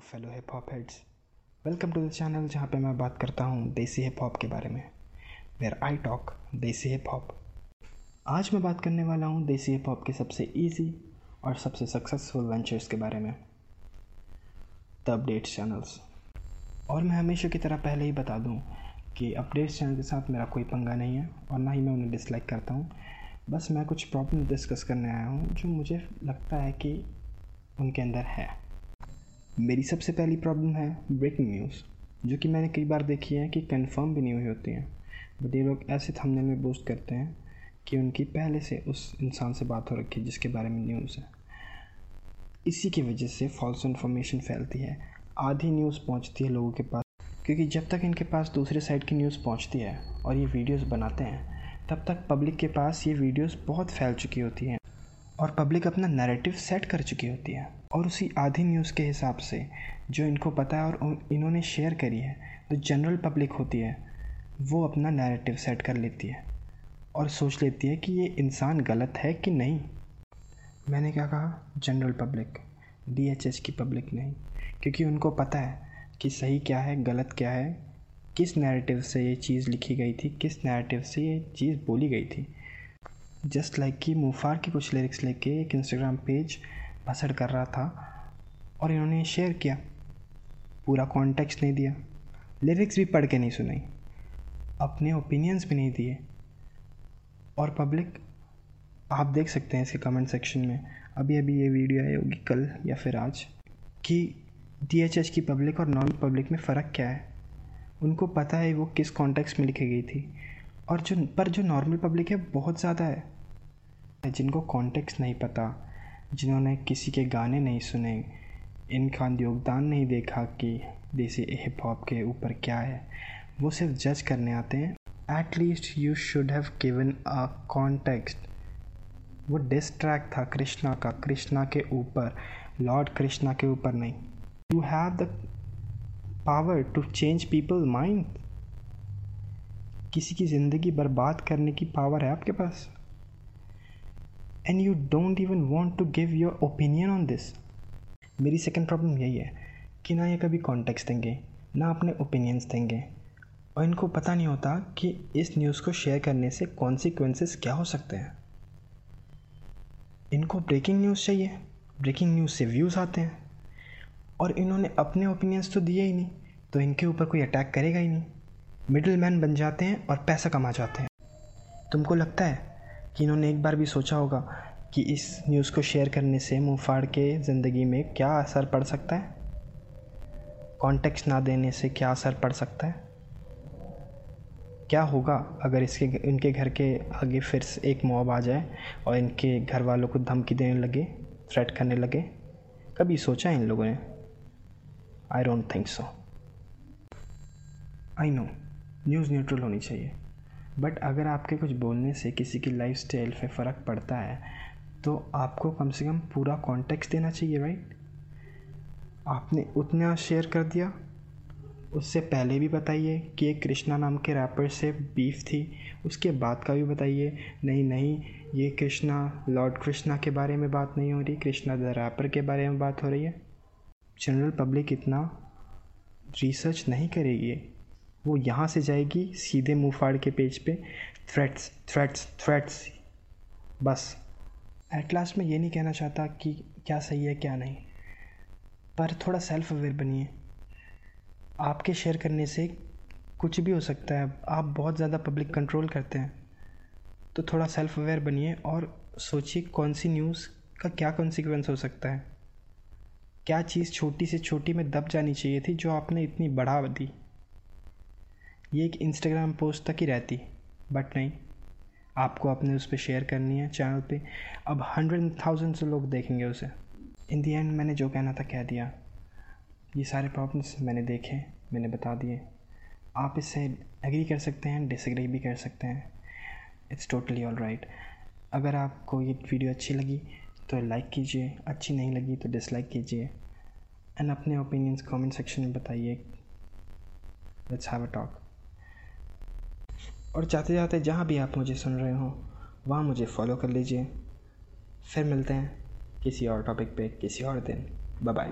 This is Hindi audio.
Fellow hip hop heads welcome to the channel जहाँ पे मैं बात करता हूँ देसी हिप हॉप के बारे में where I talk desi hip hop आज मैं बात करने वाला हूँ देसी हिप हॉप के सबसे ईजी और सबसे सक्सेसफुल वेंचर्स के बारे में. द अपडेट्स चैनल्स और मैं हमेशा की तरह पहले ही बता दूँ कि अपडेट्स चैनल के साथ मेरा कोई पंगा नहीं है और ना ही मैं उन्हें डिसलाइक करता हूँ. बस मैं कुछ प्रॉब्लम डिस्कस करने आया हूँ जो मुझे लगता है कि उनके अंदर है. मेरी सबसे पहली प्रॉब्लम है ब्रेकिंग न्यूज़ जो कि मैंने कई बार देखी है कि कंफर्म भी नहीं हुई होती हैं। बट ये लोग ऐसे थंबनेल में बोस्ट करते हैं कि उनकी पहले से उस इंसान से बात हो रखी है जिसके बारे में न्यूज़ है। इसी की वजह से फॉल्स इन्फॉर्मेशन फैलती है। आधी न्यूज़ पहुँचती है लोगों के पास, क्योंकि जब तक इनके पास दूसरे साइड की न्यूज़ पहुँचती है और ये वीडियोस बनाते हैं, तब तक पब्लिक के पास ये वीडियोस बहुत फैल चुकी होती हैं और पब्लिक अपना नैरेटिव सेट कर चुकी होती है। और उसी आधी न्यूज़ के हिसाब से जो इनको पता है और इन्होंने शेयर करी है जो जनरल पब्लिक होती है, वो अपना नैरेटिव सेट कर लेती है और सोच लेती है कि ये इंसान गलत है कि नहीं। मैंने क्या कहा? जनरल पब्लिक डी की पब्लिक नहीं, क्योंकि उनको पता है कि सही क्या है, गलत क्या है, किस नैरेटिव से ये चीज़ लिखी गई थी, किस नैरेटिव से ये चीज़ बोली गई थी। जस्ट लाइक कि मुफार की कुछ लिरिक्स लेके एक इंस्टाग्राम पेज भसड़ कर रहा था और इन्होंने शेयर किया। पूरा कॉन्टेक्स्ट नहीं दिया। लिरिक्स भी पढ़ के नहीं सुनाई। अपने ओपिनियंस भी नहीं दिए। और पब्लिक आप देख सकते हैं इसके कमेंट सेक्शन में। अभी अभी ये वीडियो आई होगी कल या फिर आज कि डी की पब्लिक और नॉन पब्लिक में फ़र्क क्या है? उनको पता है वो किस कॉन्टेक्स्ट में लिखी गई थी। और जो, पर जो नॉर्मल पब्लिक है, बहुत ज़्यादा है। जिनको कॉन्टेक्स्ट नहीं पता। जिन्होंने किसी के गाने नहीं सुने इनका योगदान नहीं देखा कि देसी हिप हॉप के ऊपर क्या है। वो सिर्फ़ जज करने आते हैं। At least you should have given a context वो डिस ट्रैक था कृष्णा का, कृष्णा के ऊपर लॉर्ड कृष्णा के ऊपर नहीं। You have the power to change people mind किसी की ज़िंदगी बर्बाद करने की पावर है आपके पास। And you don't even want to give your opinion on this मेरी सेकेंड प्रॉब्लम यही है कि ना ये कभी कॉन्टेक्स्ट देंगे, ना अपने ओपिनियंस देंगे। और इनको पता नहीं होता कि इस न्यूज़ को शेयर करने से कॉन्सिक्वेंसेस क्या हो सकते हैं। इनको ब्रेकिंग न्यूज़ चाहिए ब्रेकिंग न्यूज़ से व्यूज़ आते हैं। और इन्होंने अपने ओपिनियंस तो दिए ही नहीं तो इनके ऊपर कोई अटैक करेगा ही नहीं। मिडिल मैन बन जाते हैं और पैसा कमा जाते हैं। तुमको लगता है कि इन्होंने एक बार भी सोचा होगा कि इस न्यूज़ को शेयर करने से मुँह फाड़ के ज़िंदगी में क्या असर पड़ सकता है? कॉन्टेक्स्ट ना देने से क्या असर पड़ सकता है? क्या होगा अगर इसके, इनके घर के आगे फिर से एक मॉब आ जाए और इनके घर वालों को धमकी देने लगे थ्रेट करने लगे? कभी सोचा इन लोगों ने? I don't think so I know news neutral होनी चाहिए। बट अगर आपके कुछ बोलने से किसी की लाइफ स्टाइल पर फ़र्क पड़ता है तो आपको कम से कम पूरा कॉन्टेक्स्ट देना चाहिए राइट आपने उतना शेयर कर दिया, उससे पहले भी बताइए कि एक कृष्णा नाम के रैपर से बीफ थी। उसके बाद का भी बताइए, नहीं नहीं, ये कृष्णा लॉर्ड कृष्णा के बारे में बात नहीं हो रही, कृष्णा द रैपर के बारे में बात हो रही है। जनरल पब्लिक इतना रिसर्च नहीं करेगी। वो यहाँ से जाएगी सीधे मुँह फाड़ के पेज पे। थ्रेट्स थ्रेट्स थ्रेट्स बस। एट लास्ट मैं ये नहीं कहना चाहता कि क्या सही है, क्या नहीं। पर थोड़ा सेल्फ अवेयर बनिए। आपके शेयर करने से कुछ भी हो सकता है। आप बहुत ज़्यादा पब्लिक कंट्रोल करते हैं। तो थोड़ा सेल्फ अवेयर बनिए और सोचिए कौन सी न्यूज़ का क्या कॉन्सिक्वेंस हो सकता है। क्या चीज़ छोटी से छोटी में दब जानी चाहिए थी जो आपने इतनी बढ़ा दी? ये एक इंस्टाग्राम पोस्ट तक ही रहती बट नहीं। आपको अपने उस पर शेयर करनी है चैनल पे। अब हंड्रेड थाउज़ेंड से लोग देखेंगे उसे। इन दी एंड मैंने जो कहना था, कह दिया। ये सारे प्रॉब्लम्स मैंने देखे, मैंने बता दिए। आप इससे एग्री कर सकते हैं डिसएग्री भी कर सकते हैं। इट्स टोटली ऑल राइट अगर आपको ये वीडियो अच्छी लगी तो लाइक कीजिए। अच्छी नहीं लगी तो डिसलाइक कीजिए। एंड अपने ओपिनियंस कमेंट सेक्शन में बताइए। लेट्स हैव अ टॉक और जाते जाते जहाँ भी आप मुझे सुन रहे हो, वहाँ मुझे फॉलो कर लीजिए। फिर मिलते हैं किसी और टॉपिक पे किसी और दिन। बाय